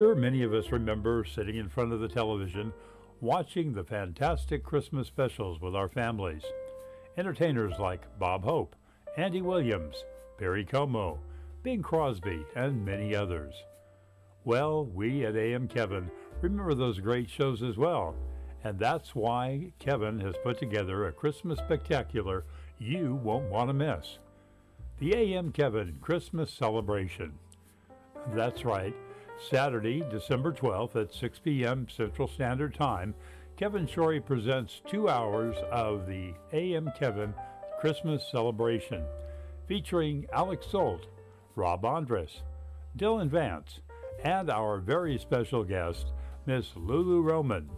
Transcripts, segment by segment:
Sure, many of us remember sitting in front of the television watching the fantastic Christmas specials with our families. Entertainers like Bob Hope, Andy Williams, Perry Como, Bing Crosby, and many others. Well, we at AM Kevin remember those great shows as well, and that's why Kevin has put together a Christmas spectacular you won't want to miss. The AM Kevin Christmas Celebration. That's right. Saturday, December 12th at 6 p.m. Central Standard Time, Kevin Shorey presents two hours of the AM Kevin Christmas Celebration, featuring Alex Solt, Rob Andres, Dylan Vance, and our very special guest, Miss Lulu Roman.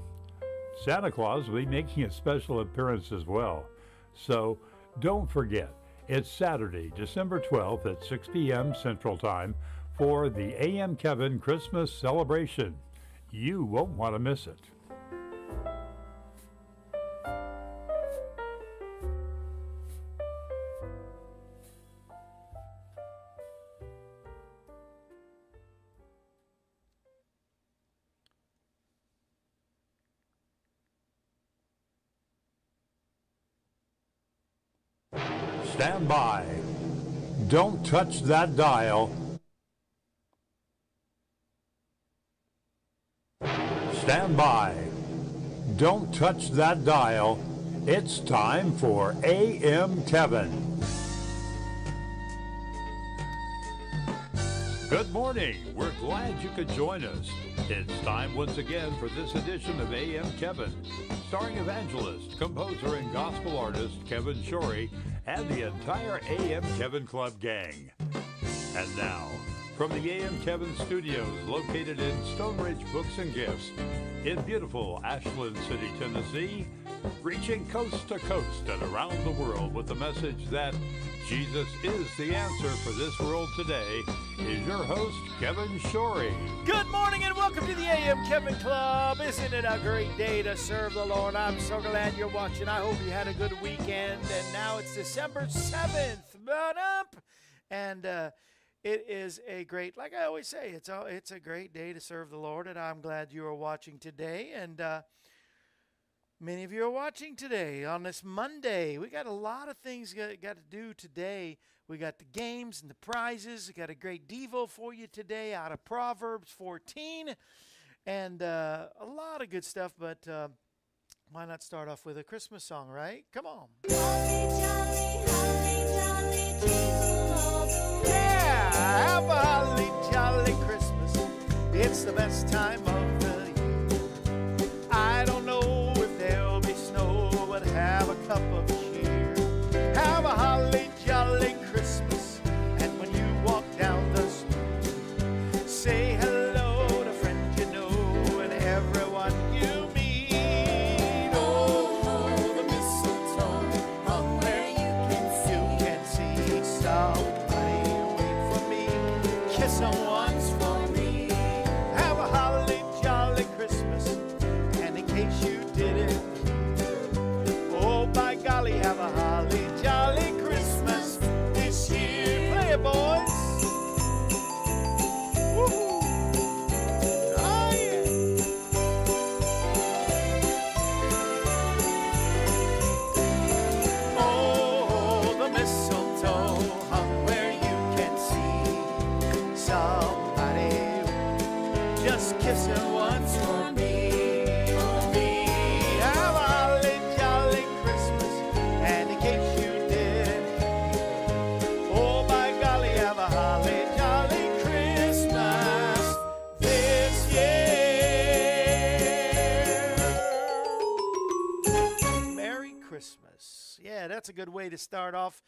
Santa Claus will be making a special appearance as well. So don't forget, it's Saturday, December 12th at 6 p.m. Central Time for the AM Kevin Christmas celebration. You won't want to miss it. Stand by. Don't touch that dial. Stand by. Don't touch that dial. It's time for AM Kevin. Good morning. We're glad you could join us. It's time once again for this edition of AM Kevin, starring evangelist, composer, and gospel artist Kevin Shorey and the entire AM Kevin Club gang. And now, from the AM Kevin Studios, located in Stone Ridge Books and Gifts, in beautiful Ashland City, Tennessee, reaching coast to coast and around the world with the message that Jesus is the answer for this world today, is your host, Kevin Shorey. Good morning and welcome to the AM Kevin Club. Isn't it a great day to serve the Lord? I'm so glad you're watching. I hope you had a good weekend. And now it's December 7th. Up. And, uh, it is a great, like I always say, it's a, it's a great day to serve the Lord, and I'm glad you are watching today. And uh, many of you are watching today on this Monday. We got a lot of things got, got to do today. We got the games and the prizes. We got a great Devo for you today out of Proverbs 14, and uh, a lot of good stuff. But uh, why not start off with a Christmas song, right? Come on. Have a holly jolly Christmas. It's the best time of the year. I to start off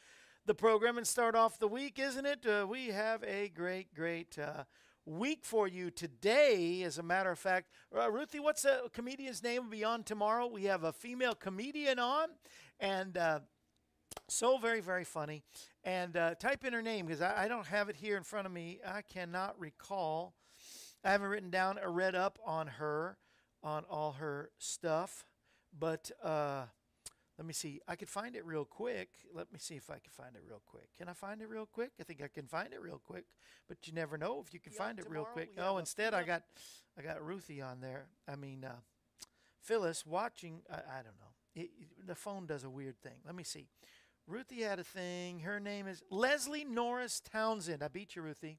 the program and start off the week, isn't it? Uh, we have a great, great uh, week for you today. As a matter of fact, uh, Ruthie, what's the comedian's name? Beyond tomorrow. We have a female comedian on, and uh, so very, very funny. And uh, type in her name because I, I don't have it here in front of me. I cannot recall. I haven't written down or read up on her, on all her stuff, but. Let me see. I could find it real quick. Let me see if I can find it real quick. Can I find it real quick? I think I can find it real quick, but you never know if you can Yeah, find it real quick. Oh, instead I got I got Ruthie on there. I mean, uh, Phyllis watching. I, I don't know. It- the phone does a weird thing. Let me see. Ruthie had a thing. Her name is Leslie Norris Townsend. I beat you, Ruthie.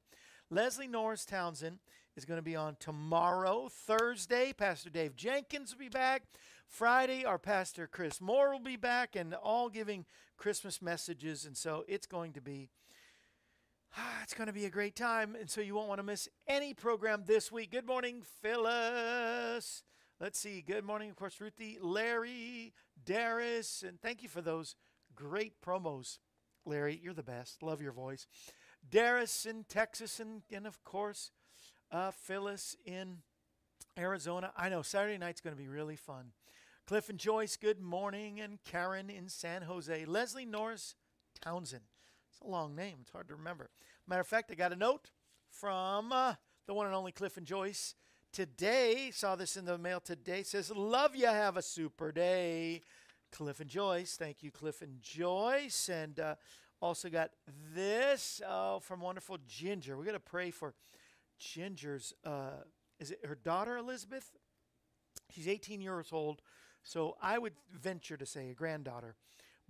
Leslie Norris Townsend is going to be on tomorrow, Thursday. Pastor Dave Jenkins will be back. Friday, our pastor Chris Moore will be back, and all giving Christmas messages. And so it's going to be. It's going to be a great time, and so you won't want to miss any program this week. Good morning, Phyllis. Let's see. Good morning, of course, Ruthie, Larry, Darius, and thank you for those great promos, Larry. You're the best. Love your voice. Darius in Texas, and, and of course, uh, Phyllis in Arizona. I know Saturday night's going to be really fun. Cliff and Joyce, good morning, and Karen in San Jose. Leslie Norris Townsend. It's a long name. It's hard to remember. Matter of fact, I got a note from uh, the one and only Cliff and Joyce today. Saw this in the mail today. Says, "Love you. Have a super day." Cliff and Joyce. Thank you, Cliff and Joyce. And uh, also got this uh, from wonderful Ginger. We're gonna pray for Ginger's. Is it her daughter Elizabeth? She's 18 years old, so I would venture to say a granddaughter.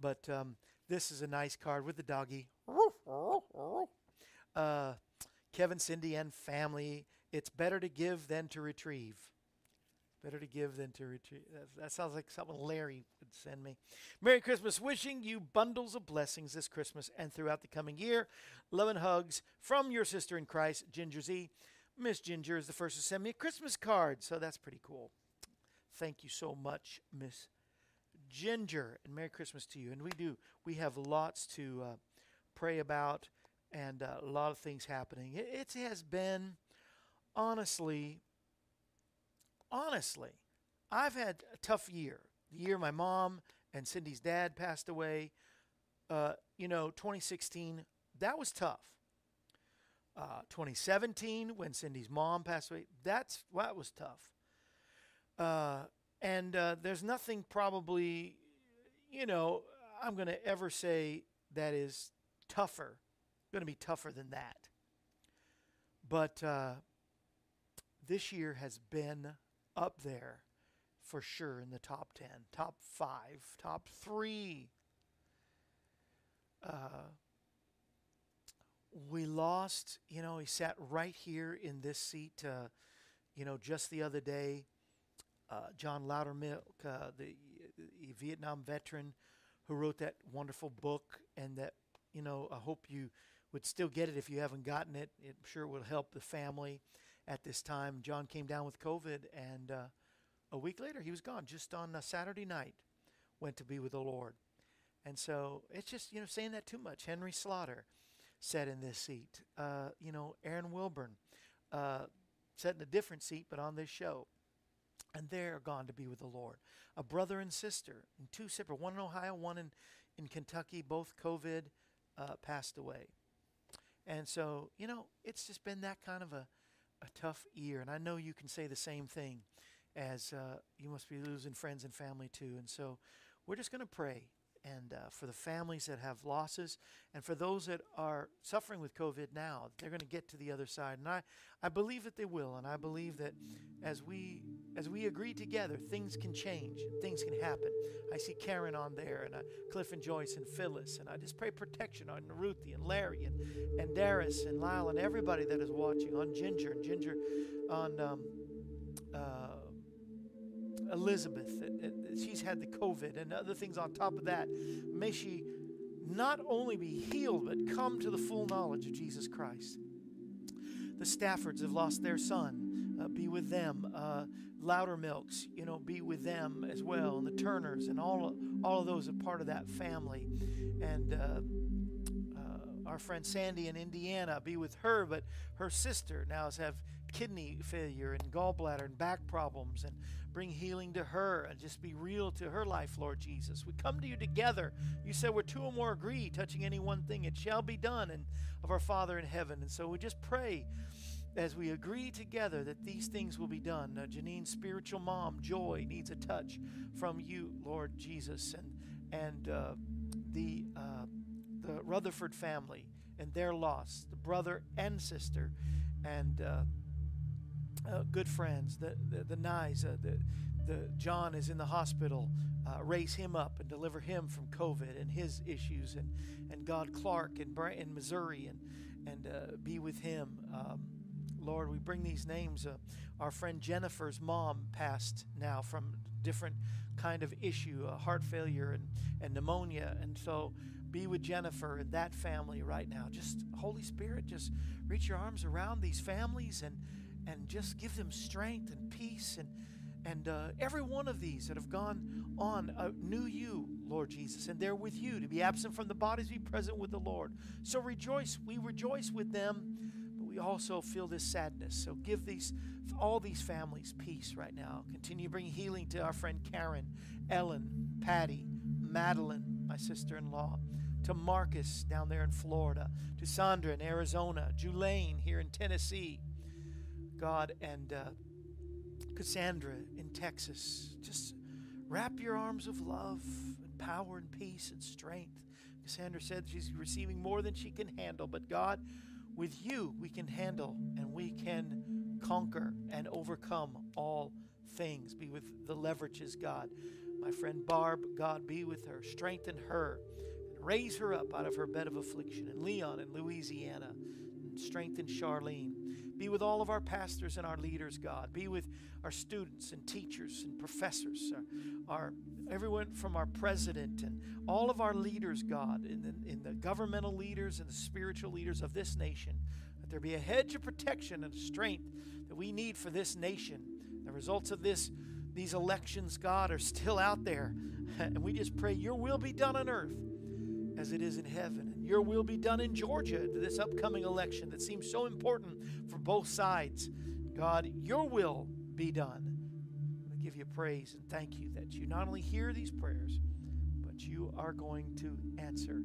But um, this is a nice card with the doggy. Uh, Kevin, Cindy, and family. It's better to give than to retrieve. Better to give than to retrieve. That, that sounds like something Larry would send me. Merry Christmas. Wishing you bundles of blessings this Christmas and throughout the coming year. Love and hugs from your sister in Christ, Ginger Z. Miss Ginger is the first to send me a Christmas card, so that's pretty cool. Thank you so much, Miss Ginger, and Merry Christmas to you. And we do, we have lots to uh, pray about and uh, a lot of things happening. It, it has been, honestly, honestly, I've had a tough year. The year my mom and Cindy's dad passed away, uh, you know, 2016, that was tough. Uh, 2017, when Cindy's mom passed away, that's that was tough. Uh, and uh, there's nothing probably, you know, I'm going to ever say that is tougher, going to be tougher than that. But uh, this year has been up there for sure in the top 10, top five, top three. We lost, you know, he sat right here in this seat, uh, you know, just the other day. Uh, John Loudermilk, uh, the, the Vietnam veteran who wrote that wonderful book, and that, you know, I hope you would still get it if you haven't gotten it. I'm sure it will help the family at this time. John came down with COVID, and uh, a week later he was gone, just on a Saturday night, went to be with the Lord. And so it's just, you know, saying that too much. Henry Slaughter sat in this seat. Uh, you know, Aaron Wilburn uh, sat in a different seat, but on this show. And they're gone to be with the Lord. A brother and sister, and two separate, one in Ohio, one in, in Kentucky, both COVID, uh, passed away. And so, you know, it's just been that kind of a, a tough year. And I know you can say the same thing as uh, you must be losing friends and family too. And so we're just going to pray and uh, for the families that have losses and for those that are suffering with COVID now, they're going to get to the other side. And I, I believe that they will. And I believe that as we as we agree together, things can change, things can happen. I see Karen on there, and uh, Cliff and Joyce and Phyllis, and I just pray protection on Ruthie and Larry and, and Darius and Lyle and everybody that is watching on Ginger and Ginger on um, uh, Elizabeth. uh, uh, She's had the COVID and other things on top of that. May she not only be healed, but come to the full knowledge of Jesus Christ. The Staffords have lost their son. Uh, be with them. Uh, Loudermilks, you know, be with them as well. And the Turners and all, all of those are part of that family. And uh, uh, our friend Sandy in Indiana, be with her, but her sister now has have kidney failure and gallbladder and back problems and bring healing to her and just be real to her life, Lord Jesus. We come to you together. You said we're two or more agree, touching any one thing, it shall be done and of our Father in heaven. And so we just pray as we agree together that these things will be done. Uh, Janine's spiritual mom, Joy, needs a touch from you, Lord Jesus. And and uh, the uh, the Rutherford family and their loss, the brother and sister, and uh, uh, good friends, the the, the Nyes, uh, the the John is in the hospital. Uh, raise him up and deliver him from COVID and his issues, and and God Clark in in Missouri, and and uh, be with him. Um, Lord, we bring these names. Uh, our friend Jennifer's mom passed now from different kind of issue, uh, heart failure and, and pneumonia, and so be with Jennifer and that family right now. Just Holy Spirit, just reach your arms around these families and and just give them strength and peace and and uh, every one of these that have gone on uh, knew you, Lord Jesus, and they're with you. To be absent from the bodies, be present with the Lord. So rejoice. We rejoice with them, but we also feel this sadness. So give these all these families peace right now. Continue bringing healing to our friend Karen, Ellen, Patty, Madeline, my sister-in-law, to Marcus down there in Florida, to Sandra in Arizona, Julaine here in Tennessee. God and uh, Cassandra in Texas. Just wrap your arms of love and power and peace and strength. Cassandra said she's receiving more than she can handle, but God, with you, we can handle and we can conquer and overcome all things. Be with the leverages, God. My friend Barb, God, be with her. Strengthen her and raise her up out of her bed of affliction. And Leon in Louisiana, and strengthen Charlene. Be with all of our pastors and our leaders, God. Be with our students and teachers and professors, our, our everyone from our president and all of our leaders, God, in the, in the governmental leaders and the spiritual leaders of this nation. That there be a hedge of protection and strength that we need for this nation. The results of this these elections, God, are still out there. And we just pray your will be done on earth as it is in heaven. Your will be done in Georgia, to this upcoming election that seems so important for both sides. God, your will be done. I give you praise and thank you that you not only hear these prayers, but you are going to answer.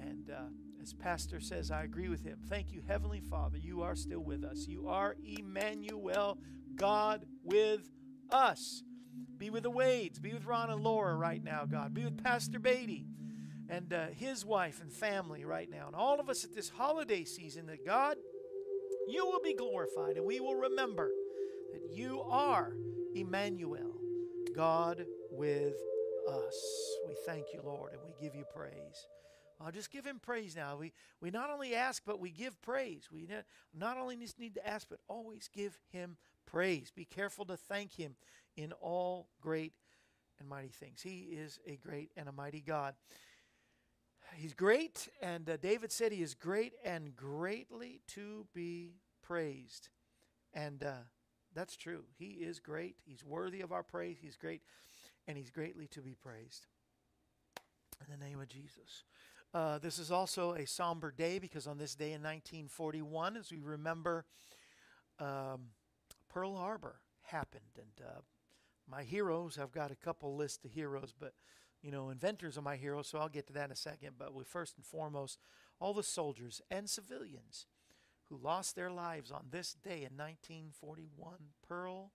And uh, as Pastor says, I agree with him. Thank you, Heavenly Father. You are still with us. You are Emmanuel, God with us. Be with the Wades. Be with Ron and Laura right now, God. Be with Pastor Beatty and uh, his wife and family right now, and all of us at this holiday season, that God, you will be glorified, and we will remember that you are Emmanuel, God with us. We thank you, Lord, and we give you praise. I'll just give him praise now. We, we not only ask, but we give praise. We not only just need to ask, but always give him praise. Be careful to thank him in all great and mighty things. He is a great and a mighty God. He's great, and uh, David said he is great and greatly to be praised. And uh, that's true. He is great. He's worthy of our praise. He's great, and he's greatly to be praised. In the name of Jesus. Uh, this is also a somber day because on this day in 1941, as we remember, um, Pearl Harbor happened. And uh, my heroes, I've got a couple lists of heroes, but you know, inventors are my heroes, so I'll get to that in a second. But we first and foremost, all the soldiers and civilians who lost their lives on this day in 1941, Pearl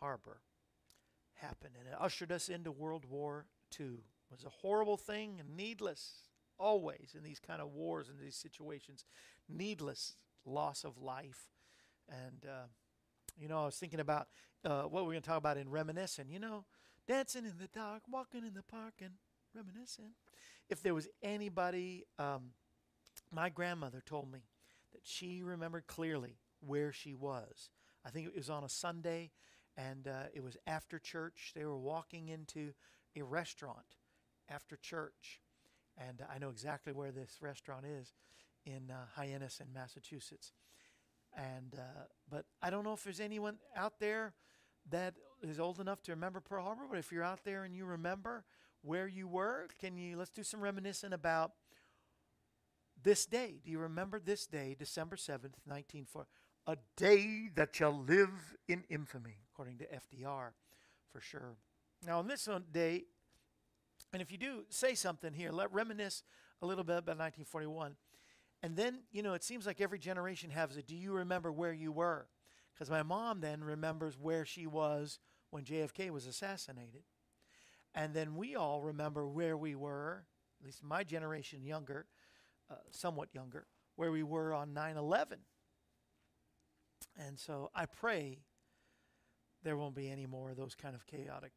Harbor happened, and it ushered us into World War II. It was a horrible thing and needless, always in these kind of wars and these situations, needless loss of life. And, uh, you know, I was thinking about uh, what we're going to talk about in reminiscing. You know, dancing in the dark, walking in the park, and reminiscing. If there was anybody, um, my grandmother told me that she remembered clearly where she was. I think it was on a Sunday, and uh, it was after church. They were walking into a restaurant after church, and I know exactly where this restaurant is in uh, Hyannis in Massachusetts. And uh, but I don't know if there's anyone out there that is old enough to remember Pearl Harbor, but if you're out there and you remember where you were, can you let's do some reminiscing about this day. Do you remember this day, December 7th, 1940? A day that shall live in infamy, according to FDR, for sure. Now, on this day, and if you do say something here, let reminisce a little bit about 1941. And then, you know, it seems like every generation has it. Do you remember where you were? Because my mom then remembers where she was when JFK was assassinated. And then we all remember where we were, at least my generation younger, uh, somewhat younger, where we were on 9 11. And so I pray there won't be any more of those kind of chaotic,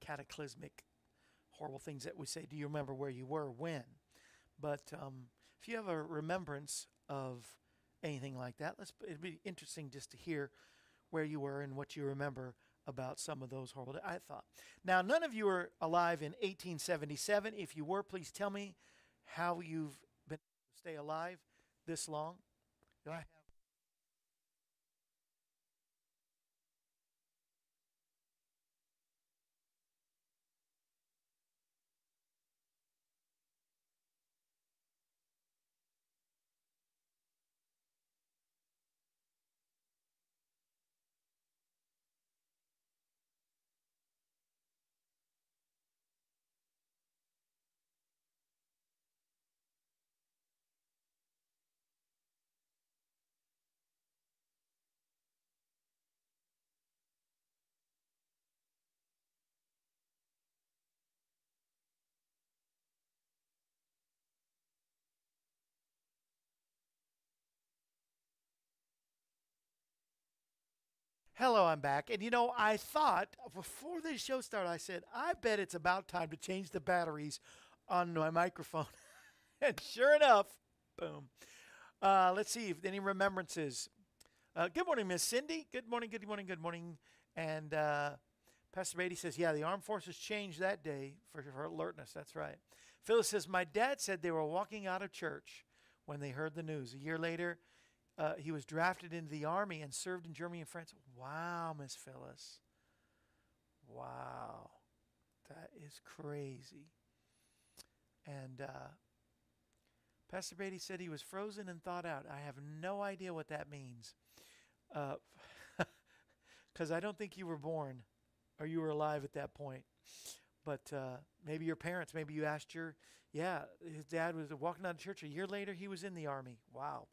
cataclysmic, horrible things that we say. Do you remember where you were when? But um, if you have a remembrance of anything like that, let's, it'd be interesting just to hear where you were and what you remember about some of those horrible. I thought. Now, none of you are alive in 1877. If you were, please tell me how you've been able to stay alive this long. Do I have Hello, I'm back. And you know, I thought before the show started, I said, I bet it's about time to change the batteries on my microphone. and sure enough, boom. Uh, let's see if any remembrances. Uh, good morning, Miss Cindy. Good morning, good morning, good morning. And uh, Pastor Beatty says, Yeah, the armed forces changed that day for, for alertness. That's right. Phyllis says, My dad said they were walking out of church when they heard the news. A year later, uh, he was drafted into the army and served in Germany and France. Wow, Miss Phyllis. Wow. That is crazy. And uh, Pastor Beatty said he was frozen and thawed out. I have no idea what that means. Because uh, I don't think you were born or you were alive at that point. But uh, maybe your parents, maybe you asked your, yeah, his dad was walking out of church. A year later, he was in the army. Wow.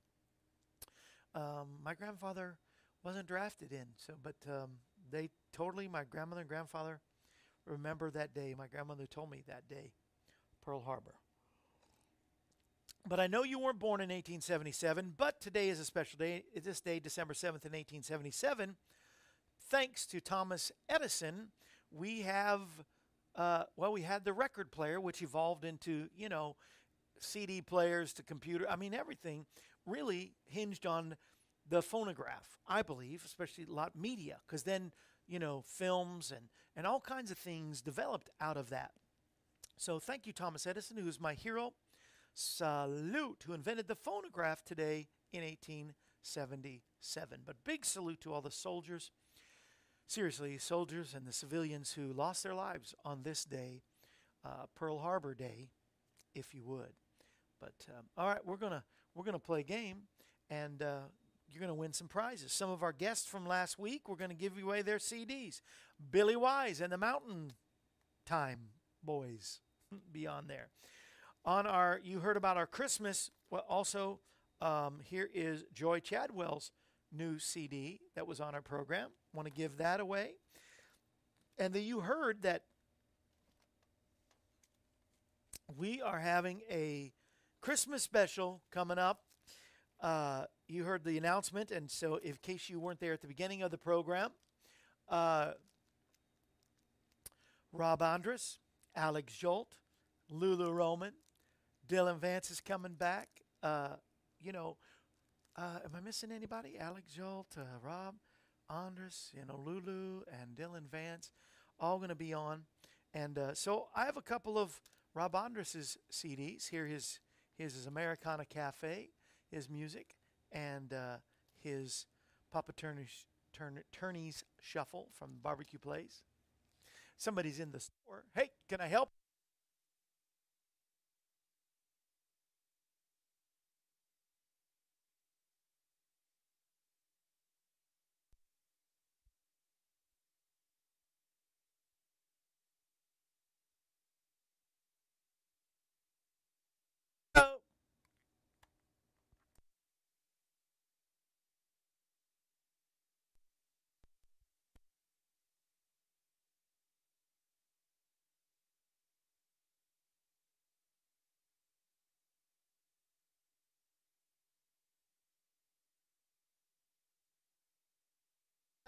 Um, my grandfather wasn't drafted in, so but um, they totally my grandmother and grandfather remember that day. My grandmother told me that day, Pearl Harbor. But I know you weren't born in 1877, but today is a special day. This day, December 7th, in 1877, thanks to Thomas Edison, we have, uh, well, we had the record player, which evolved into, you know, CD players to computer. I mean, everything really hinged on the phonograph, I believe, especially a lot media, because then, you know, films and, and all kinds of things developed out of that. So thank you, Thomas Edison, who is my hero. Salute, who invented the phonograph today in 1877. But big salute to all the soldiers. Seriously, soldiers and the civilians who lost their lives on this day, uh, Pearl Harbor Day, if you would. But um, all right, we're gonna we're gonna play a game, and uh, you're gonna win some prizes. Some of our guests from last week, we're gonna give away their CDs. Billy Wise and the Mountain Time Boys, beyond there. On our, you heard about our Christmas. Well, also um, here is Joy Chadwell's new CD that was on our program. Want to give that away. And then you heard that we are having a Christmas special coming up. Uh, you heard the announcement, and so in case you weren't there at the beginning of the program, uh, Rob Andrus, Alex Jolt, Lulu Roman, Dylan Vance is coming back. Uh, you know, uh, am I missing anybody? Alex Jolt, uh, Rob Andrus, you know, Lulu and Dylan Vance, all going to be on. And uh, so I have a couple of Rob Andrus's CDs. Here his his is Americana Cafe, his music, and uh, his Papa Turner's, Turner, Turney's Shuffle from Barbecue Place. Somebody's in the store. Hey, can I help?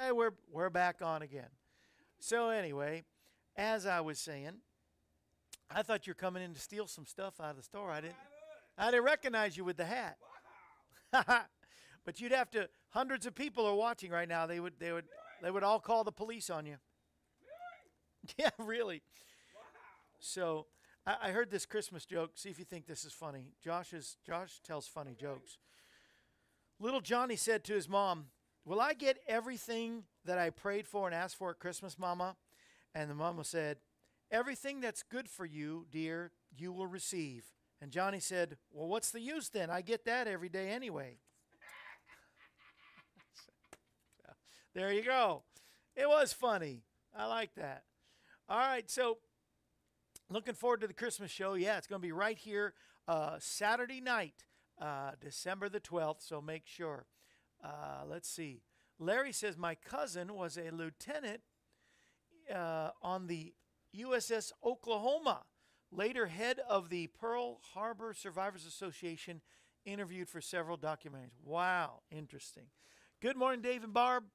Hey, we're we're back on again. So anyway, as I was saying, I thought you're coming in to steal some stuff out of the store. I didn't. I didn't recognize you with the hat. but you'd have to. Hundreds of people are watching right now. They would. They would. They would all call the police on you. Yeah, really. So I, I heard this Christmas joke. See if you think this is funny. Josh is Josh tells funny jokes. Little Johnny said to his mom, Will I get everything that I prayed for and asked for at Christmas, Mama? And the mama said, Everything that's good for you, dear, you will receive. And Johnny said, Well, what's the use then? I get that every day anyway. there you go. It was funny. I like that. All right, so looking forward to the Christmas show. Yeah, it's going to be right here uh, Saturday night, uh, December the 12th, so make sure. Uh, let's see. Larry says, My cousin was a lieutenant uh, on the USS Oklahoma, later head of the Pearl Harbor Survivors Association, interviewed for several documentaries. Wow, interesting. Good morning, Dave and Barb.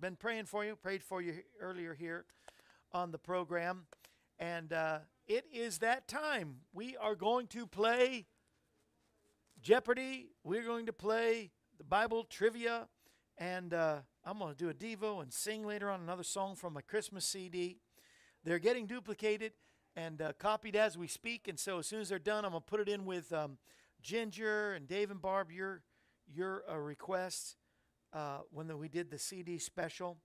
Been praying for you, prayed for you earlier here on the program. And uh, it is that time. We are going to play Jeopardy. We're going to play the Bible trivia. And uh, I'm going to do a Devo and sing later on another song from my Christmas CD. They're getting duplicated and uh, copied as we speak. And so as soon as they're done, I'm going to put it in with um, Ginger and Dave and Barb, your, your uh, requests uh, when the, we did the CD special.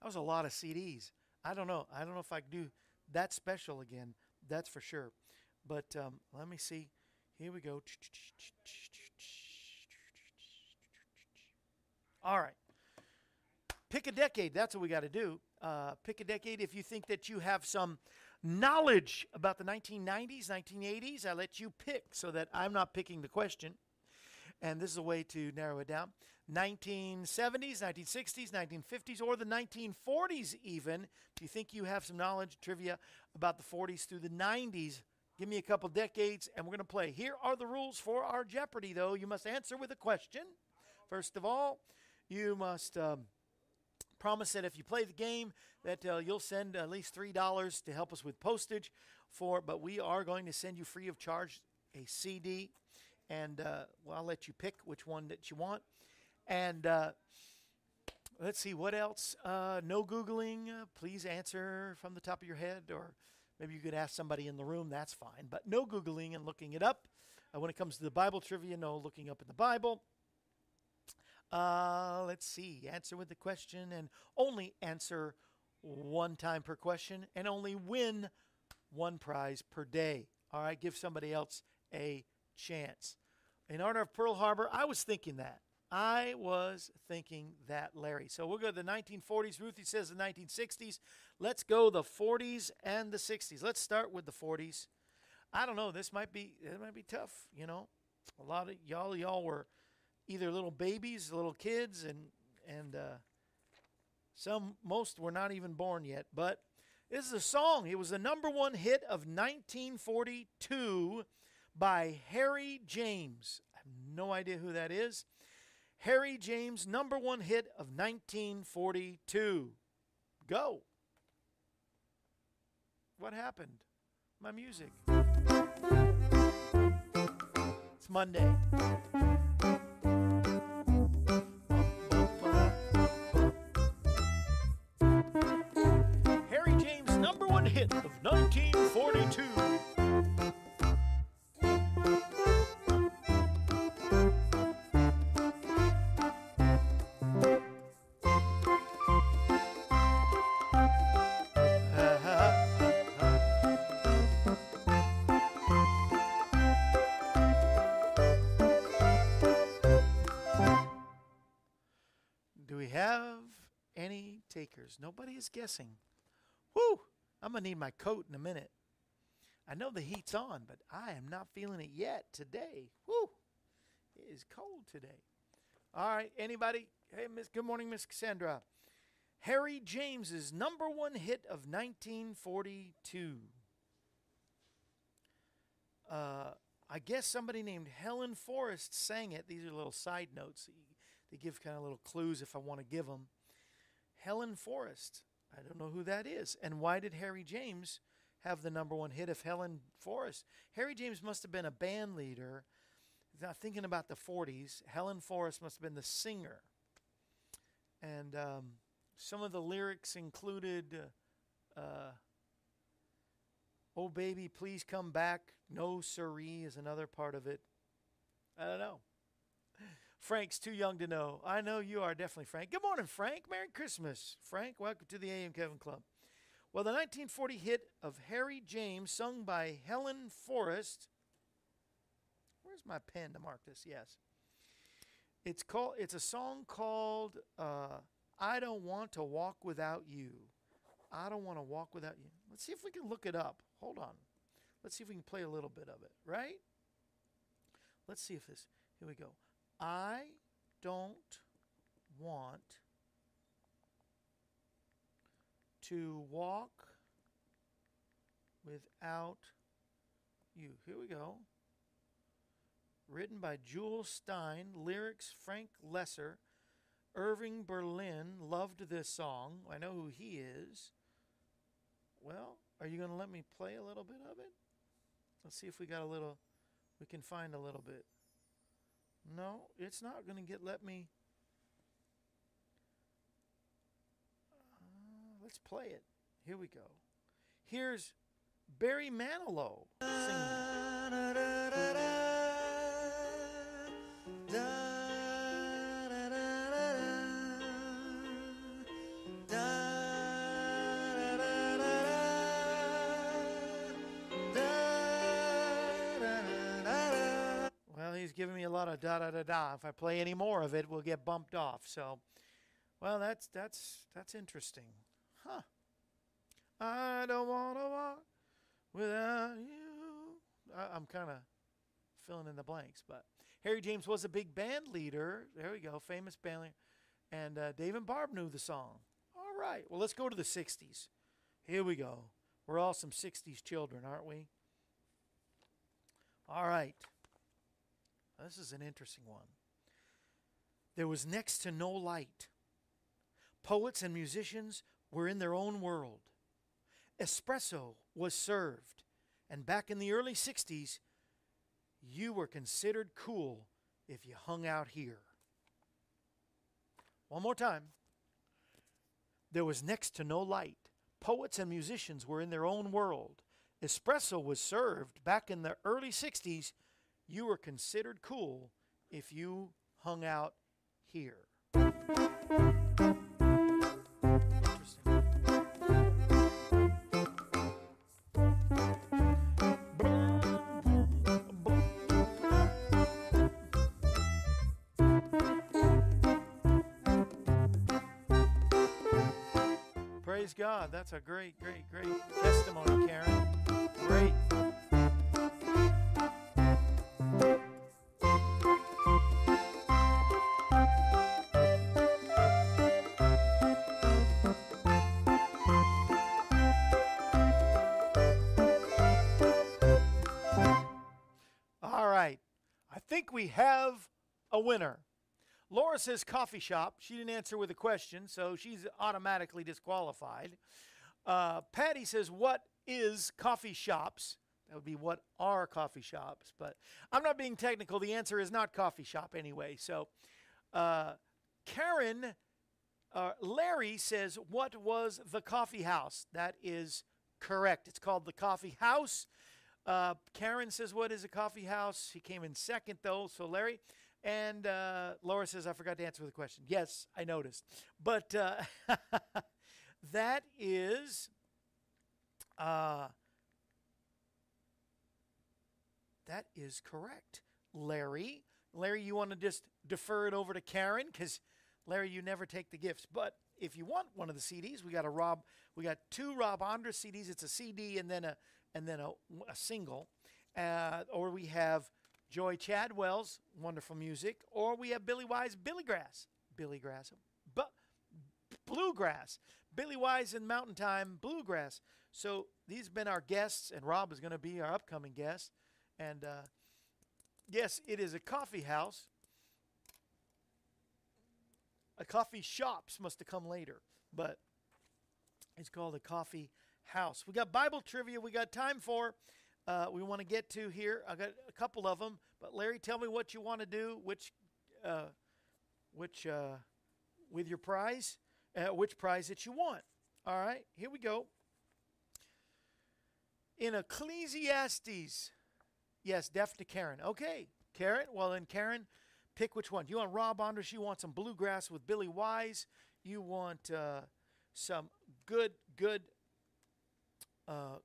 That was a lot of CDs. I don't know. I don't know if I can do that special again. That's for sure. But um, let me see. Here we go. All right. Pick a decade. That's what we got to do. Uh, pick a decade. If you think that you have some knowledge about the 1990s, 1980s, I let you pick so that I'm not picking the question. And this is a way to narrow it down. 1970s, 1960s, 1950s, or the 1940s, even. If you think you have some knowledge, trivia about the 40s through the 90s, give me a couple decades and we're going to play. Here are the rules for our Jeopardy, though. You must answer with a question. First of all, you must um, promise that if you play the game, that uh, you'll send at least three dollars to help us with postage. For but we are going to send you free of charge a CD, and uh, well, I'll let you pick which one that you want. And uh, let's see what else. Uh, no googling. Uh, please answer from the top of your head, or maybe you could ask somebody in the room. That's fine. But no googling and looking it up. Uh, when it comes to the Bible trivia, no looking up in the Bible. Uh, let's see. Answer with the question and only answer one time per question and only win one prize per day. All right, give somebody else a chance. In honor of Pearl Harbor, I was thinking that. I was thinking that, Larry. So we'll go to the 1940s. Ruthie says the 1960s. Let's go the 40s and the 60s. Let's start with the 40s. I don't know. This might be it might be tough. You know, a lot of y'all y'all were either little babies, little kids, and and uh, some most were not even born yet. But this is a song. It was the number one hit of 1942 by Harry James. I have no idea who that is. Harry James, number one hit of 1942. Go. What happened? My music. It's Monday. Nobody is guessing. Whew! I'm going to need my coat in a minute. I know the heat's on, but I am not feeling it yet today. Whew! It is cold today. All right, anybody? Hey, Miss. Good morning, Miss Cassandra. Harry James's number one hit of 1942. Uh, I guess somebody named Helen Forrest sang it. These are little side notes. They give kind of little clues if I want to give them. Helen Forrest. I don't know who that is. And why did Harry James have the number one hit of Helen Forrest? Harry James must have been a band leader. Now, thinking about the 40s, Helen Forrest must have been the singer. And um, some of the lyrics included uh, Oh, baby, please come back. No, siree is another part of it. I don't know. Frank's too young to know. I know you are definitely Frank. Good morning, Frank. Merry Christmas. Frank, welcome to the AM Kevin Club. Well, the 1940 hit of Harry James, sung by Helen Forrest. Where's my pen to mark this? Yes. It's called. It's a song called uh, "I Don't Want to Walk Without You." I don't want to walk without you. Let's see if we can look it up. Hold on. Let's see if we can play a little bit of it. Right? Let's see if this. Here we go. I don't want to walk without you. Here we go. Written by Jules Stein, lyrics Frank Loesser. Irving Berlin loved this song. I know who he is. Well, are you going to let me play a little bit of it? Let's see if we got a little, we can find a little bit. No, it's not going to get, let me. Uh, let's play it. Here we go. Here's Barry Manilow he's giving me a lot of da da da da. If I play any more of it, we'll get bumped off. So, well, that's that's that's interesting, huh? I don't wanna walk without you. I, I'm kind of filling in the blanks, but Harry James was a big band leader. There we go, famous band leader, and uh, Dave and Barb knew the song. All right, well, let's go to the '60s. Here we go. We're all some '60s children, aren't we? All right. This is an interesting one. There was next to no light. Poets and musicians were in their own world. Espresso was served. And back in the early 60s, you were considered cool if you hung out here. One more time. There was next to no light. Poets and musicians were in their own world. Espresso was served back in the early 60s you were considered cool if you hung out here. Praise God. That's a great, great, great testimony, Karen. Great. Think we have a winner. Laura says coffee shop. She didn't answer with a question, so she's automatically disqualified. Uh, Patty says, What is coffee shops? That would be what are coffee shops, but I'm not being technical. The answer is not coffee shop anyway. So, uh, Karen, uh, Larry says, What was the coffee house? That is correct. It's called the coffee house. Uh, Karen says, What is a coffee house? He came in second, though. So, Larry. And uh, Laura says, I forgot to answer the question. Yes, I noticed. But uh, that is. Uh, that is correct, Larry. Larry, you want to just defer it over to Karen because Larry, you never take the gifts. But if you want one of the CDs, we got a Rob. We got two Rob Andres CDs. It's a CD and then a and then a, a single, uh, or we have Joy Chadwell's wonderful music, or we have Billy Wise, Billy Grass, Billy Grass, but bluegrass, Billy Wise and Mountain Time bluegrass. So these have been our guests, and Rob is going to be our upcoming guest. And uh, yes, it is a coffee house. A coffee shops must have come later. but it's called a Coffee House. We got Bible trivia we got time for. Uh, we want to get to here. I got a couple of them, but Larry, tell me what you want to do. Which, uh, which, uh, with your prize, uh, which prize that you want. All right, here we go. In Ecclesiastes, yes, deaf to Karen. Okay, Karen. Well, then Karen, pick which one. You want Rob Andres? You want some bluegrass with Billy Wise? You want uh, some good, good uh,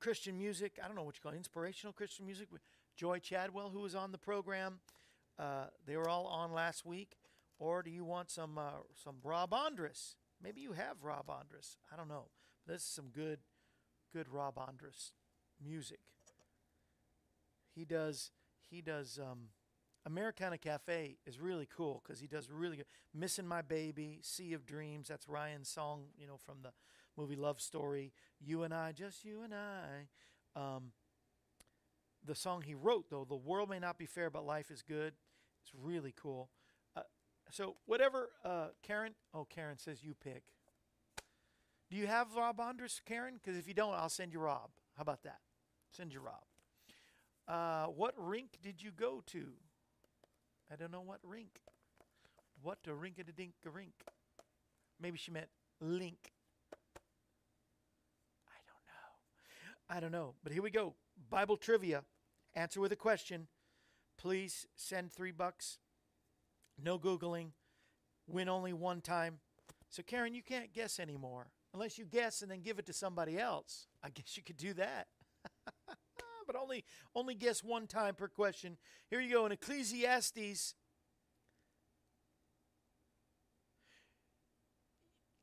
Christian music. I don't know what you call it, inspirational Christian music Joy Chadwell, who was on the program. Uh, they were all on last week. Or do you want some uh, some Rob Andres? Maybe you have Rob Andres. I don't know. This is some good, good Rob Andres music. He does he does um, Americana Cafe is really cool because he does really good. Missing My Baby, Sea of Dreams. That's Ryan's song, you know, from the movie Love Story. You and I, just you and I. Um, the song he wrote, though, The World May Not Be Fair, but Life is Good. It's really cool. Uh, so, whatever, uh, Karen, oh, Karen says you pick. Do you have Rob Andres, Karen? Because if you don't, I'll send you Rob. How about that? Send you Rob. Uh, what rink did you go to? I don't know what rink. What a rink a dink a rink. Maybe she meant link. I don't know. But here we go. Bible trivia. Answer with a question. Please send three bucks. No Googling. Win only one time. So, Karen, you can't guess anymore. Unless you guess and then give it to somebody else. I guess you could do that. Ah, but only only guess one time per question. Here you go in Ecclesiastes.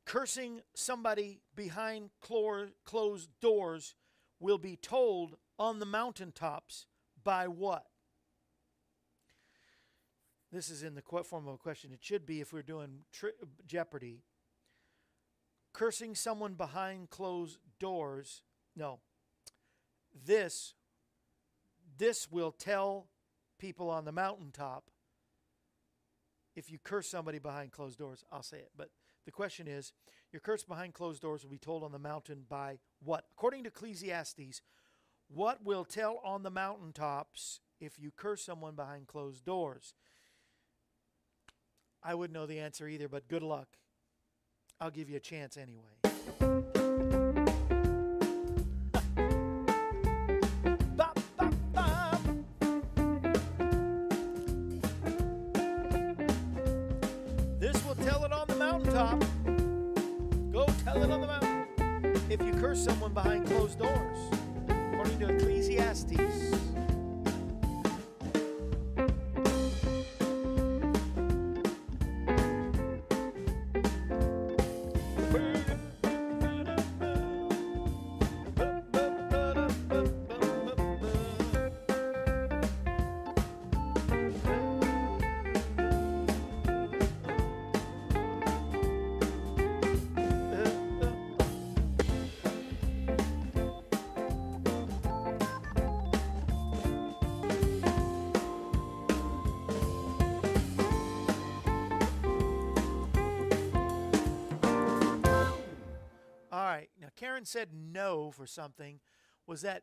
Cursing somebody behind closed doors will be told on the mountaintops by what? This is in the form of a question. It should be if we're doing tri- Jeopardy. Cursing someone behind closed doors. No. This this will tell people on the mountaintop if you curse somebody behind closed doors. I'll say it, but the question is Your curse behind closed doors will be told on the mountain by what? According to Ecclesiastes, what will tell on the mountaintops if you curse someone behind closed doors? I wouldn't know the answer either, but good luck. I'll give you a chance anyway. Someone behind closed doors, according to Ecclesiastes. Said no for something, was that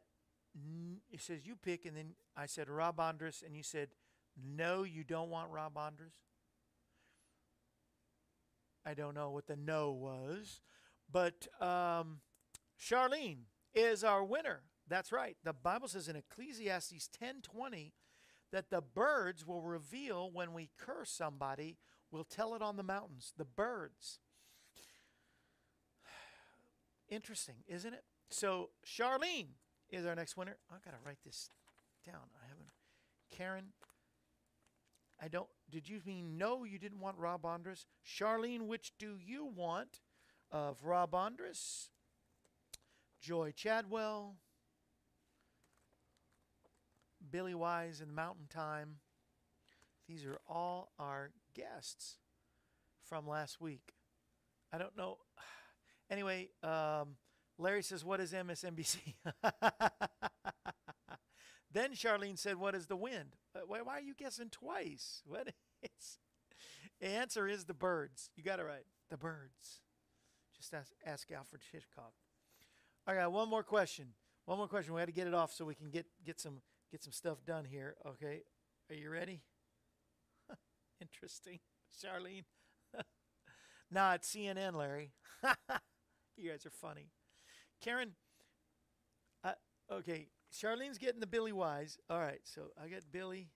he says you pick, and then I said Rob Andres, and you said no, you don't want Rob Andres. I don't know what the no was, but um, Charlene is our winner. That's right. The Bible says in Ecclesiastes 10:20 that the birds will reveal when we curse somebody. We'll tell it on the mountains. The birds. Interesting, isn't it? So Charlene is our next winner. I gotta write this down. I haven't. Karen. I don't. Did you mean no? You didn't want Rob Andres. Charlene, which do you want? Of Rob Andres, Joy Chadwell, Billy Wise, and Mountain Time. These are all our guests from last week. I don't know. Anyway, um, Larry says, What is MSNBC? then Charlene said, What is the wind? Uh, why, why, are you guessing twice? What? It's, the answer is the birds. You got it right. The birds. Just ask, ask Alfred Hitchcock. I got one more question. One more question. We had to get it off so we can get get some get some stuff done here. Okay, are you ready? Interesting, Charlene. it's CNN, Larry. You guys are funny. Karen. Uh, okay, Charlene's getting the Billy Wise. All right, so I got Billy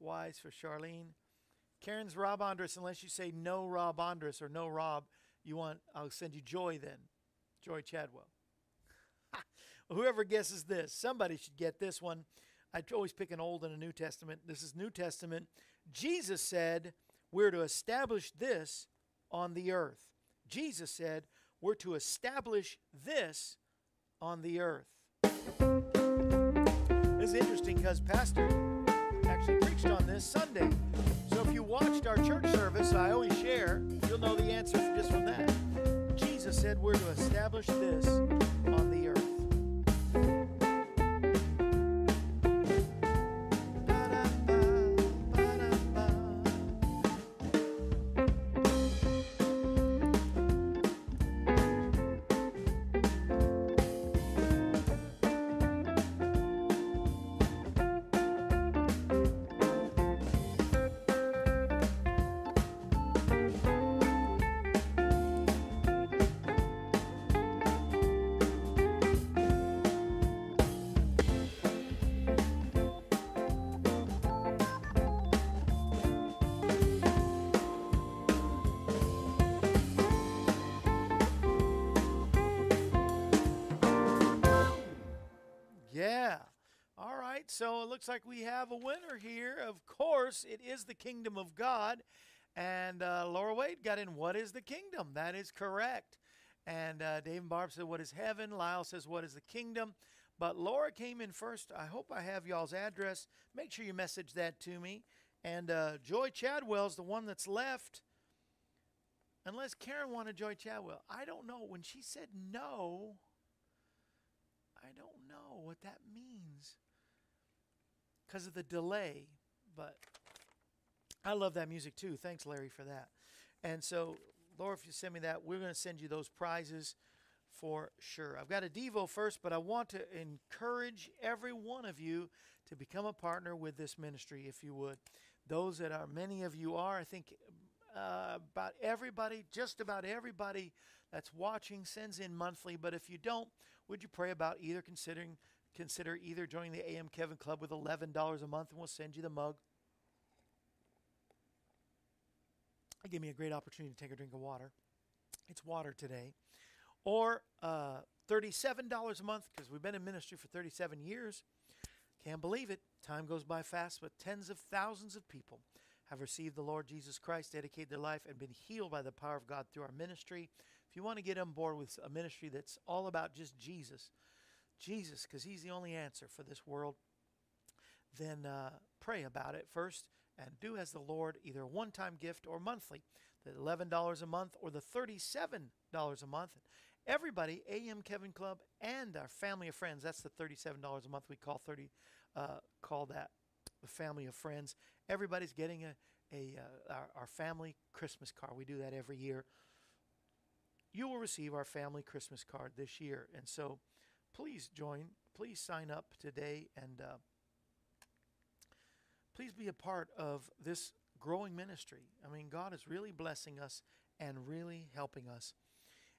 Wise for Charlene. Karen's Rob Andrus, unless you say no Rob Andrus or no Rob, you want I'll send you Joy then. Joy Chadwell. Whoever guesses this, somebody should get this one. I always pick an Old and a New Testament. This is New Testament. Jesus said, We're to establish this on the earth. Jesus said, We're to establish this on the earth. This is interesting because Pastor actually preached on this Sunday. So if you watched our church service, I always share, you'll know the answer just from that. Jesus said we're to establish this on looks like we have a winner here. Of course, it is the kingdom of God. And uh, Laura Wade got in, What is the kingdom? That is correct. And uh, Dave and Barb said, What is heaven? Lyle says, What is the kingdom? But Laura came in first. I hope I have y'all's address. Make sure you message that to me. And uh, Joy Chadwell's the one that's left. Unless Karen wanted Joy Chadwell. I don't know. When she said no, I don't know what that means because of the delay. But I love that music too. Thanks, Larry, for that. And so, Laura, if you send me that, we're going to send you those prizes for sure. I've got a Devo first, but I want to encourage every one of you to become a partner with this ministry, if you would. Those that are, many of you are, I think uh, about everybody, just about everybody that's watching sends in monthly. But if you don't, would you pray about either considering consider either joining the AM Kevin Club with eleven dollars a month, and we'll send you the mug. It gave me a great opportunity to take a drink of water. It's water today, or uh, thirty-seven dollars a month because we've been in ministry for thirty-seven years. Can't believe it. Time goes by fast, but tens of thousands of people have received the Lord Jesus Christ, dedicated their life, and been healed by the power of God through our ministry. If you want to get on board with a ministry that's all about just Jesus, Jesus, because He's the only answer for this world, then uh, pray about it first and do as the Lord, either a one time gift or monthly, the $11 a month or the $37 a month. Everybody, AM Kevin Club and our family of friends, that's the $37 a month we call 30, uh, call that the family of friends. Everybody's getting a, a uh, our, our family Christmas card. We do that every year. You will receive our family Christmas card this year, and so please join. Please sign up today, and uh, please be a part of this growing ministry. I mean, God is really blessing us and really helping us.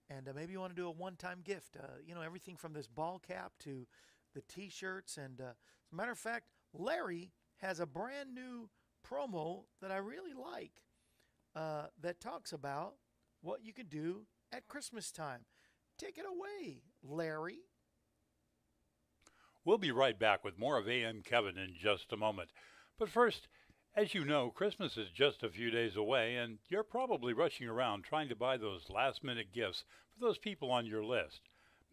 And uh, maybe you want to do a one-time gift. Uh, you know, everything from this ball cap to the T-shirts. And uh, as a matter of fact, Larry has a brand new promo that I really like uh, that talks about what you can do at Christmas time. Take it away, Larry. We'll be right back with more of AM Kevin in just a moment. But first, as you know, Christmas is just a few days away, and you're probably rushing around trying to buy those last minute gifts for those people on your list.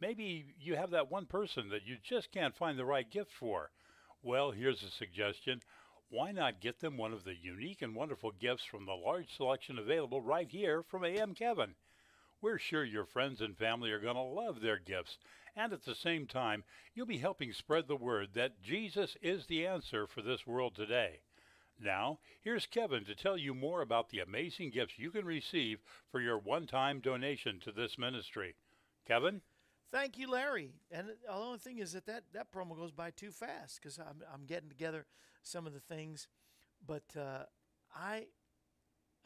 Maybe you have that one person that you just can't find the right gift for. Well, here's a suggestion. Why not get them one of the unique and wonderful gifts from the large selection available right here from AM Kevin? We're sure your friends and family are going to love their gifts, and at the same time, you'll be helping spread the word that Jesus is the answer for this world today. Now, here's Kevin to tell you more about the amazing gifts you can receive for your one time donation to this ministry. Kevin? Thank you, Larry. And the only thing is that that, that promo goes by too fast because I'm, I'm getting together some of the things. But uh, I,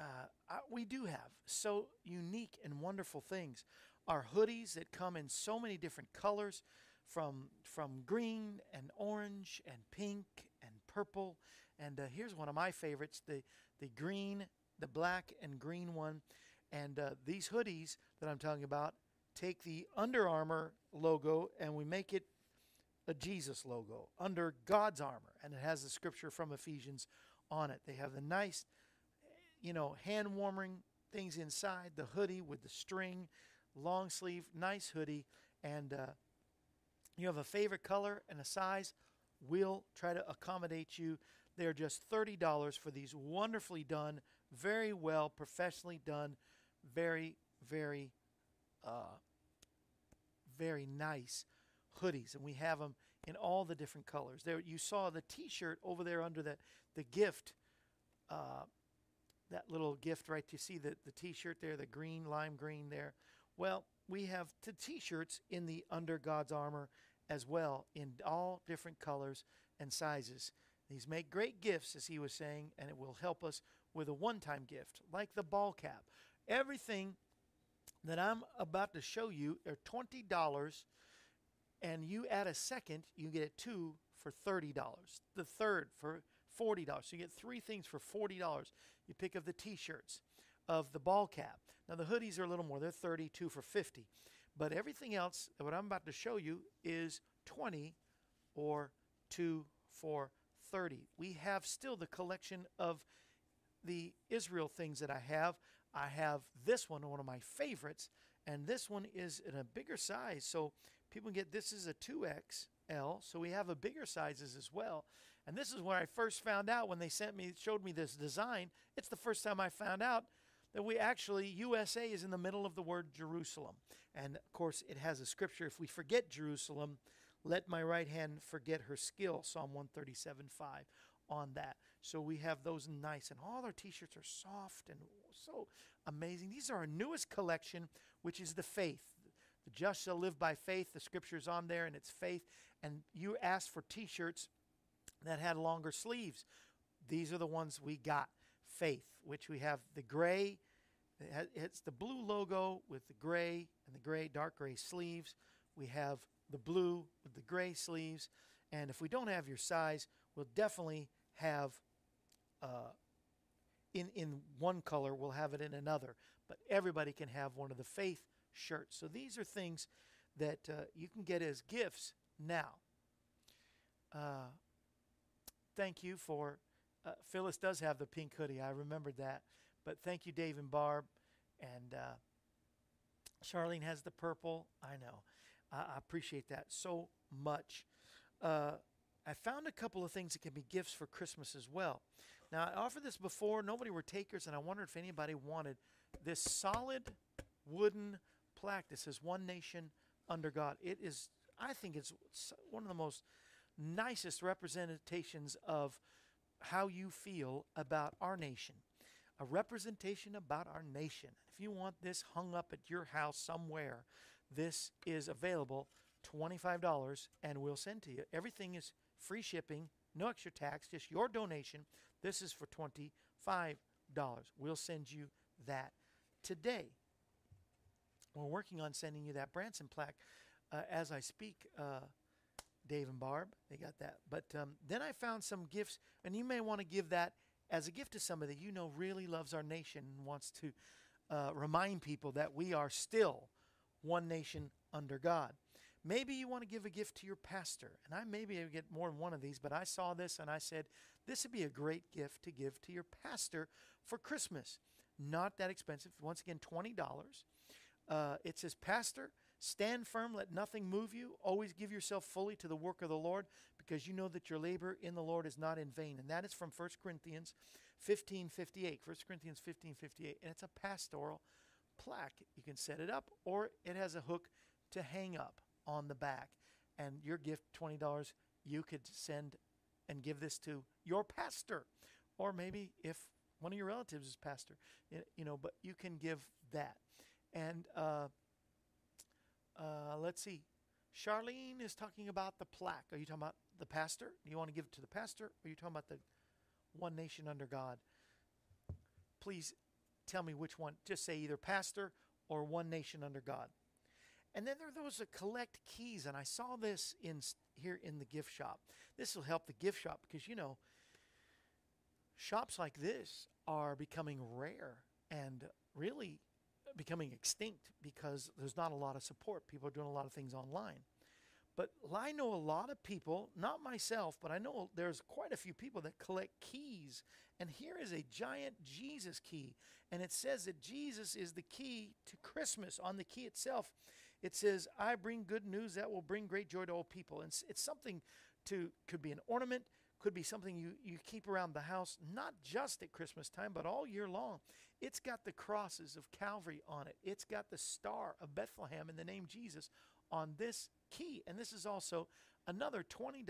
uh, we do have so unique and wonderful things. Our hoodies that come in so many different colors from, from green and orange and pink and purple. And uh, here's one of my favorites the, the green, the black and green one. And uh, these hoodies that I'm talking about take the Under Armour logo and we make it a Jesus logo under God's armor. And it has the scripture from Ephesians on it. They have the nice, you know, hand warming things inside, the hoodie with the string, long sleeve, nice hoodie. And uh, you have a favorite color and a size, we'll try to accommodate you. They're just $30 for these wonderfully done, very well, professionally done, very, very uh, very nice hoodies, and we have them in all the different colors. There, you saw the T-shirt over there under the the gift, uh, that little gift right. You see the the T-shirt there, the green lime green there. Well, we have the T-shirts in the Under God's Armor as well, in all different colors and sizes. These make great gifts, as he was saying, and it will help us with a one-time gift, like the ball cap. Everything that I'm about to show you are $20 and you add a second, you get two for $30. The third for $40. So you get three things for $40. You pick up the t-shirts of the ball cap. Now the hoodies are a little more. They're 32 for 50. But everything else, what I'm about to show you is 20 or 2 for 30. We have still the collection of the Israel things that I have. I have this one, one of my favorites, and this one is in a bigger size. So people get this is a 2XL, so we have a bigger sizes as well. And this is where I first found out when they sent me, showed me this design. It's the first time I found out that we actually, USA is in the middle of the word Jerusalem. And of course, it has a scripture if we forget Jerusalem, let my right hand forget her skill, Psalm 137 5 on that. So we have those nice, and all our t shirts are soft and so amazing. These are our newest collection, which is the faith. The just shall live by faith. The scripture's on there, and it's faith. And you asked for t shirts that had longer sleeves. These are the ones we got. Faith, which we have the gray, it's the blue logo with the gray and the gray, dark gray sleeves. We have the blue with the gray sleeves. And if we don't have your size, we'll definitely have uh, in in one color, we'll have it in another. But everybody can have one of the faith shirts. So these are things that uh, you can get as gifts now. Uh, thank you for uh, Phyllis does have the pink hoodie. I remembered that. But thank you, Dave and Barb, and uh, Charlene has the purple. I know. I appreciate that so much. Uh, I found a couple of things that can be gifts for Christmas as well. Now, I offered this before. Nobody were takers, and I wondered if anybody wanted this solid wooden plaque that says One Nation Under God. It is, I think, it's one of the most nicest representations of how you feel about our nation. A representation about our nation. If you want this hung up at your house somewhere, this is available $25 and we'll send to you. Everything is free shipping, no extra tax, just your donation. This is for $25. We'll send you that today. We're working on sending you that Branson plaque uh, as I speak, uh, Dave and Barb. They got that. But um, then I found some gifts, and you may want to give that as a gift to somebody that you know really loves our nation and wants to uh, remind people that we are still one nation under God. Maybe you want to give a gift to your pastor. And I maybe get more than one of these, but I saw this and I said, this would be a great gift to give to your pastor for Christmas. Not that expensive. Once again, $20. Uh, it says, Pastor, stand firm, let nothing move you. Always give yourself fully to the work of the Lord because you know that your labor in the Lord is not in vain. And that is from 1 Corinthians 15 58. 1 Corinthians 15 58. And it's a pastoral plaque. You can set it up or it has a hook to hang up on the back. And your gift, $20, you could send and give this to your pastor or maybe if one of your relatives is pastor, you know, but you can give that. And uh, uh, let's see. Charlene is talking about the plaque. Are you talking about the pastor? Do you want to give it to the pastor? Or are you talking about the one nation under God? Please tell me which one. Just say either pastor or one nation under God. And then there are those that collect keys, and I saw this in here in the gift shop. This will help the gift shop because you know shops like this are becoming rare and really becoming extinct because there's not a lot of support. People are doing a lot of things online. But I know a lot of people, not myself, but I know there's quite a few people that collect keys. And here is a giant Jesus key. And it says that Jesus is the key to Christmas. On the key itself, it says, I bring good news that will bring great joy to all people. And it's, something to, could be an ornament, could be something you, you keep around the house, not just at Christmas time, but all year long. It's got the crosses of Calvary on it, it's got the star of Bethlehem in the name Jesus on this key. And this is also another $20.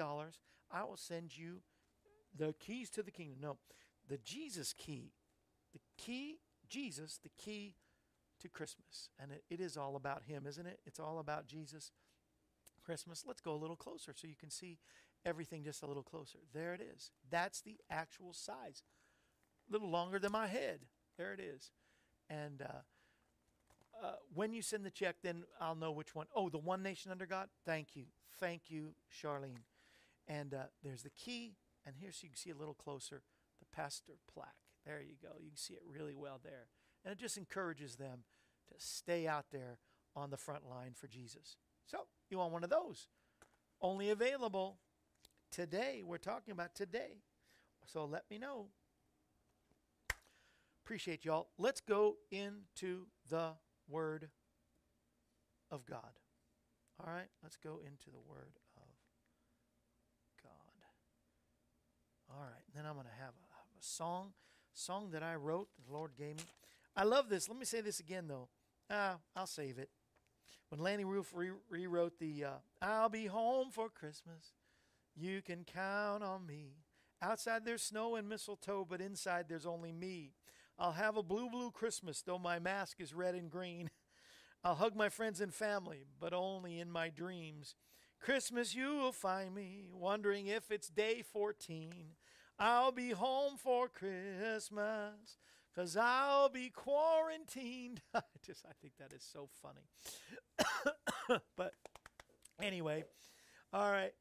I will send you the keys to the kingdom. No, the Jesus key. The key, Jesus, the key to Christmas. And it, it is all about Him, isn't it? It's all about Jesus. Christmas. Let's go a little closer so you can see everything just a little closer. There it is. That's the actual size. A little longer than my head. There it is. And uh, uh, when you send the check, then I'll know which one. Oh, the one nation under God? Thank you. Thank you, Charlene. And uh, there's the key. And here, so you can see a little closer, the pastor plaque. There you go. You can see it really well there. And it just encourages them to stay out there on the front line for Jesus. So, you want one of those? Only available today. We're talking about today. So let me know. Appreciate y'all. Let's go into the Word of God. All right, let's go into the Word of God. All right, then I'm going to have a, a song, song that I wrote, the Lord gave me. I love this. Let me say this again, though. Ah, I'll save it. When Lanny Roof re- rewrote the uh, "I'll be home for Christmas," You can count on me. Outside there's snow and mistletoe, but inside there's only me. I'll have a blue, blue Christmas, though my mask is red and green. I'll hug my friends and family, but only in my dreams. Christmas, you will find me wondering if it's day 14. I'll be home for Christmas, cause I'll be quarantined. I just, I think that is so funny. but anyway, all right.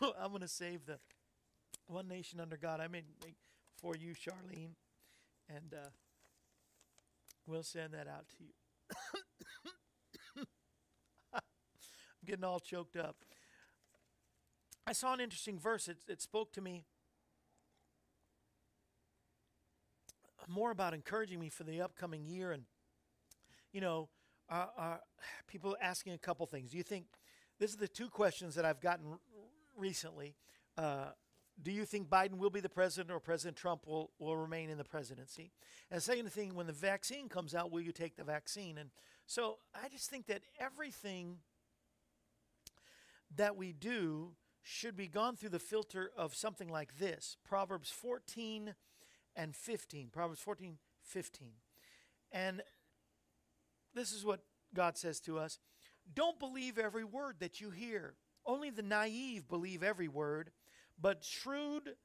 I'm going to save the One Nation Under God. I mean, for you, Charlene, and uh, we'll send that out to you. I'm getting all choked up. I saw an interesting verse. It, it spoke to me more about encouraging me for the upcoming year. And, you know, uh, uh, people asking a couple things. Do you think this is the two questions that I've gotten recently. Uh, do you think Biden will be the president or President Trump will, will remain in the presidency? And second thing, when the vaccine comes out, will you take the vaccine? And so I just think that everything that we do should be gone through the filter of something like this Proverbs 14 and 15. Proverbs 14, 15. And this is what God says to us don't believe every word that you hear. Only the naive believe every word, but shrewd,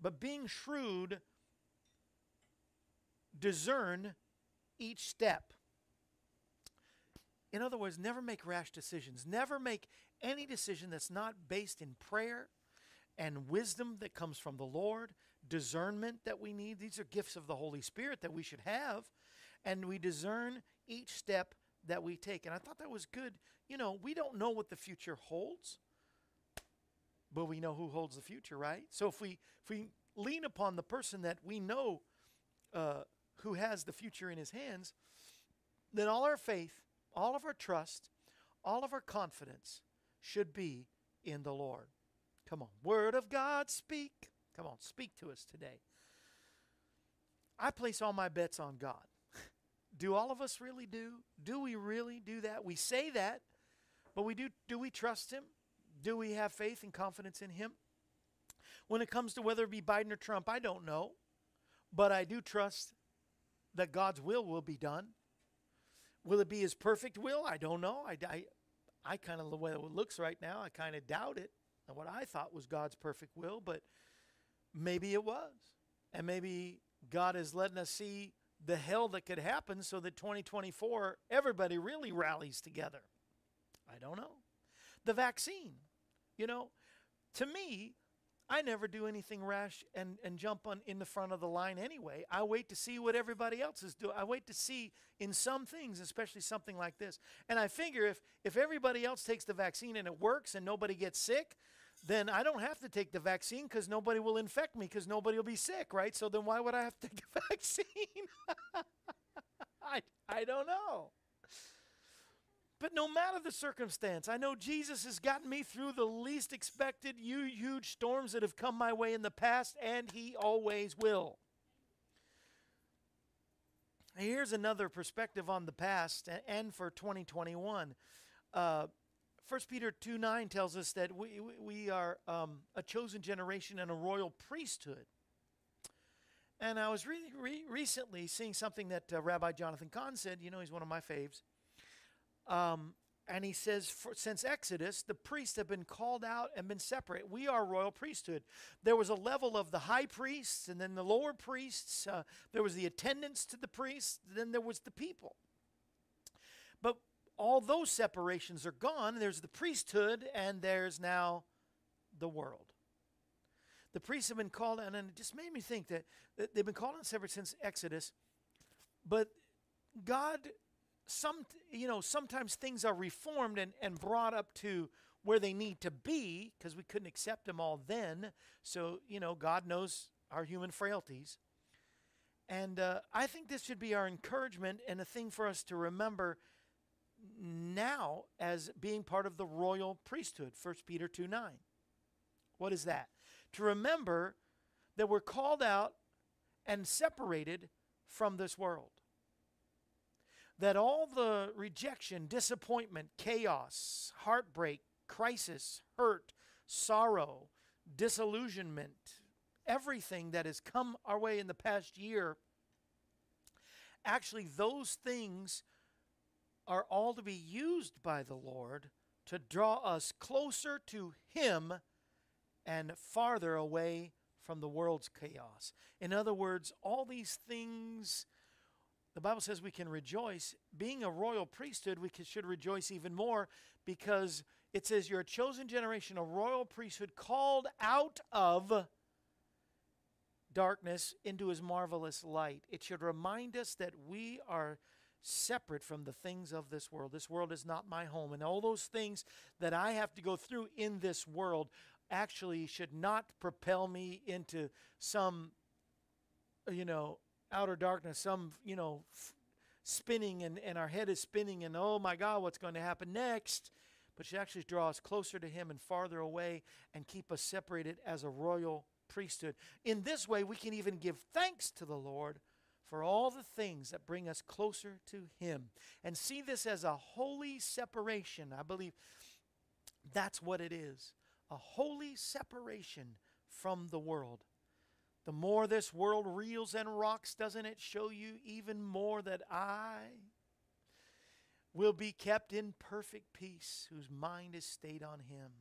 but being shrewd, discern each step. In other words, never make rash decisions. Never make any decision that's not based in prayer and wisdom that comes from the Lord, discernment that we need. These are gifts of the Holy Spirit that we should have. And we discern each step that we take. And I thought that was good. You know, we don't know what the future holds, but we know who holds the future, right? So if we if we lean upon the person that we know uh, who has the future in his hands, then all our faith, all of our trust, all of our confidence should be in the Lord. Come on, Word of God, speak. Come on, speak to us today. I place all my bets on God. Do all of us really do? Do we really do that? We say that, but we do do we trust him? Do we have faith and confidence in him? When it comes to whether it be Biden or Trump, I don't know. But I do trust that God's will will be done. Will it be his perfect will? I don't know. I, I, I kind of, the way it looks right now, I kind of doubt it. And what I thought was God's perfect will, but maybe it was. And maybe God is letting us see the hell that could happen so that 2024 everybody really rallies together. I don't know. The vaccine, you know, to me, I never do anything rash and, and jump on in the front of the line anyway. I wait to see what everybody else is doing. I wait to see in some things, especially something like this. And I figure if if everybody else takes the vaccine and it works and nobody gets sick, then I don't have to take the vaccine because nobody will infect me because nobody will be sick, right? So then why would I have to take the vaccine? I, I don't know. But no matter the circumstance, I know Jesus has gotten me through the least expected huge storms that have come my way in the past, and He always will. Here's another perspective on the past and for 2021. Uh, 1 Peter 2 9 tells us that we, we are um, a chosen generation and a royal priesthood. And I was really re- recently seeing something that uh, Rabbi Jonathan Cahn said. You know, he's one of my faves. Um, and he says, since Exodus, the priests have been called out and been separate. We are royal priesthood. There was a level of the high priests and then the lower priests. Uh, there was the attendants to the priests. Then there was the people. But all those separations are gone. There's the priesthood, and there's now the world. The priests have been called, and it just made me think that, they've been called and separate since Exodus. But God, some you know, sometimes things are reformed and, and brought up to where they need to be because we couldn't accept them all then. So you know, God knows our human frailties. And uh, I think this should be our encouragement and a thing for us to remember now as being part of the royal priesthood 1 peter 2 9 what is that? To remember that we're called out and separated from this world. That all the rejection disappointment chaos heartbreak crisis hurt sorrow disillusionment everything that has come our way in the past year actually those things are all to be used by the Lord to draw us closer to Him and farther away from the world's chaos. In other words, all these things, the Bible says we can rejoice. Being a royal priesthood, we should rejoice even more because it says you're a chosen generation, a royal priesthood called out of darkness into his marvelous light. It should remind us that we are separate from the things of this world. This world is not my home. And all those things that I have to go through in this world actually should not propel me into some, you know, outer darkness, some, you know, f- spinning and, and our head is spinning and oh my God, what's going to happen next? But should actually draw us closer to Him and farther away and keep us separated as a royal priesthood. In this way, we can even give thanks to the Lord for all the things that bring us closer to Him and see this as a holy separation. I believe that's what it is a holy separation from the world. The more this world reels and rocks, doesn't it show you even more that I will be kept in perfect peace, whose mind is stayed on Him?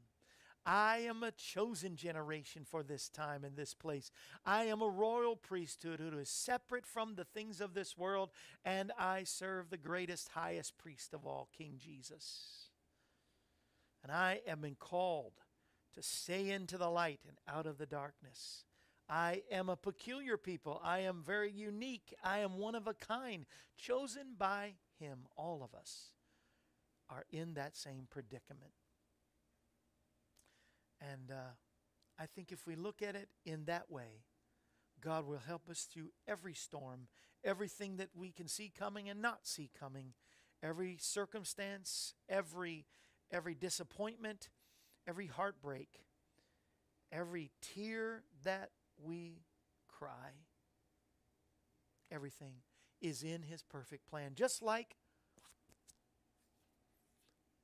I am a chosen generation for this time and this place. I am a royal priesthood who is separate from the things of this world, and I serve the greatest, highest priest of all, King Jesus. And I am called to stay into the light and out of the darkness. I am a peculiar people. I am very unique. I am one of a kind, chosen by Him. All of us are in that same predicament. And uh, I think if we look at it in that way, God will help us through every storm, everything that we can see coming and not see coming, every circumstance, every every disappointment, every heartbreak, every tear that we cry. Everything is in his perfect plan. Just like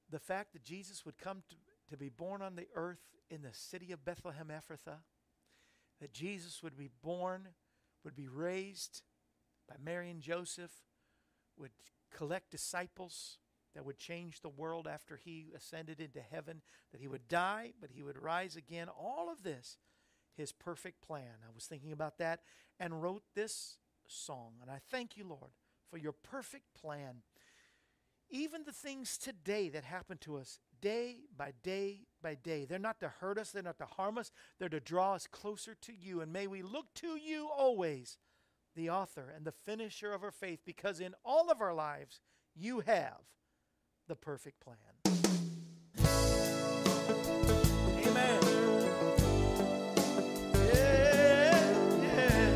the fact that Jesus would come to, to be born on the earth in the city of Bethlehem Ephrathah, that Jesus would be born, would be raised by Mary and Joseph, would collect disciples that would change the world after he ascended into heaven, that he would die, but he would rise again. All of this, his perfect plan. I was thinking about that and wrote this song. And I thank you, Lord, for your perfect plan. Even the things today that happen to us day by day by day, they're not to hurt us, they're not to harm us, they're to draw us closer to you. And may we look to you always, the author and the finisher of our faith, because in all of our lives, you have the perfect plan. Amen. Yeah, yeah.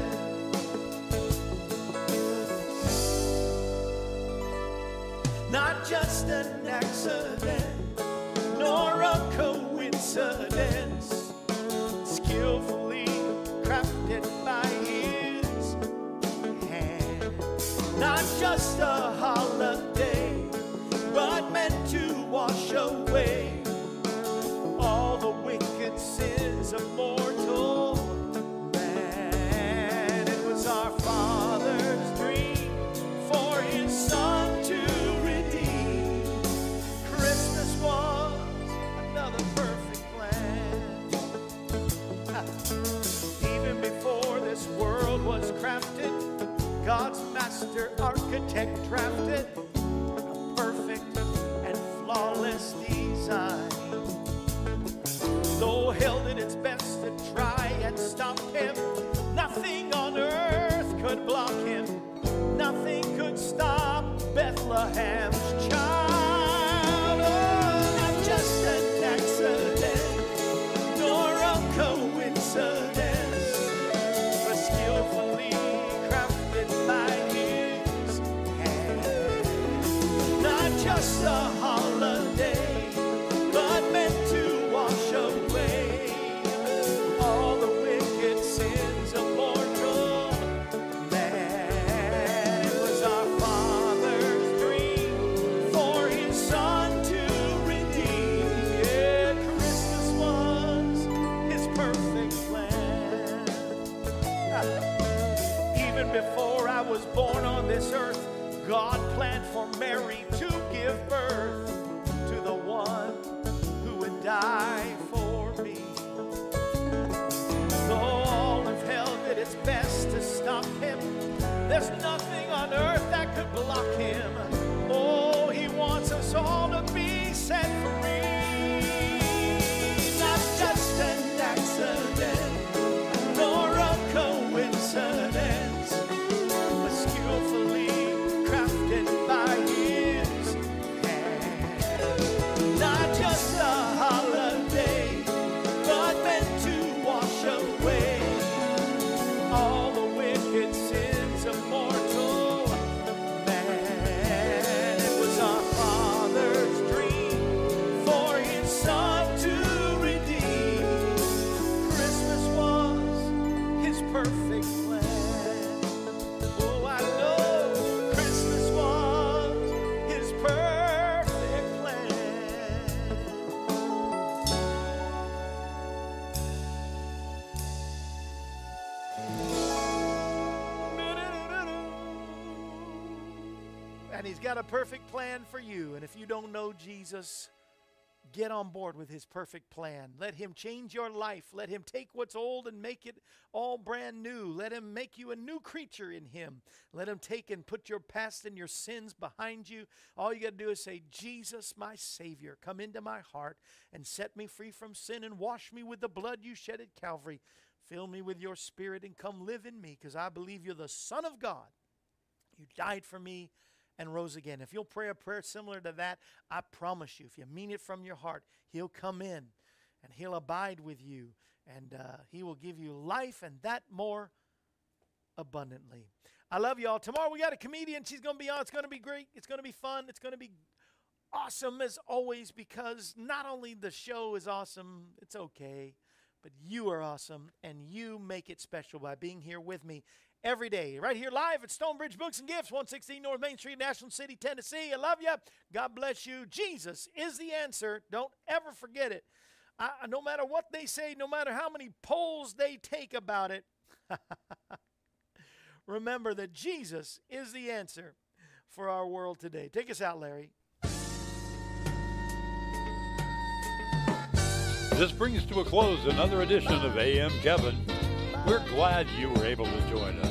Not just an accident, a coincidence, skillfully crafted by his hand. Not just a architect drafted a perfect and flawless design. Though hell did its best to try and stop him, nothing on earth could block him. Nothing could stop Bethlehem's child. Even before I was born on this earth, God planned for Mary to give birth to the one who would die for me. Though all of hell did its best to stop him, there's nothing on earth that could block him. Oh, he wants us all to be set free. Perfect plan for you. And if you don't know Jesus, get on board with his perfect plan. Let him change your life. Let him take what's old and make it all brand new. Let him make you a new creature in him. Let him take and put your past and your sins behind you. All you got to do is say, Jesus, my Savior, come into my heart and set me free from sin and wash me with the blood you shed at Calvary. Fill me with your spirit and come live in me because I believe you're the Son of God. You died for me and rose again. If you'll pray a prayer similar to that, I promise you, if you mean it from your heart, He'll come in and He'll abide with you and uh, He will give you life and that more abundantly. I love you all. Tomorrow we got a comedian. She's going to be on. It's going to be great. It's going to be fun. It's going to be awesome as always because not only the show is awesome, it's okay, but you are awesome and you make it special by being here with me every day, right here live at Stonebridge Books and Gifts, 116 North Main Street, National City, Tennessee. I love you. God bless you. Jesus is the answer. Don't ever forget it. I, no matter what they say, no matter how many polls they take about it, remember that Jesus is the answer for our world today. Take us out, Larry. This brings to a close another edition of AM Kevin. We're glad you were able to join us.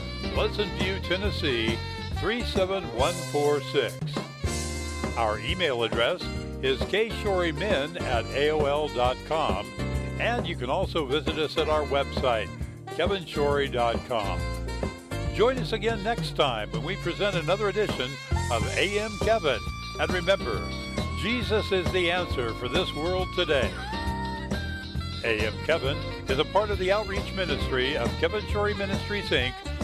Pleasant View, Tennessee 37146. Our email address is kshorymen at AOL.com, and you can also visit us at our website, kevinshorey.com. Join us again next time when we present another edition of AM Kevin. And remember, Jesus is the answer for this world today. AM Kevin is a part of the outreach ministry of Kevin Shorey Ministries, Inc.,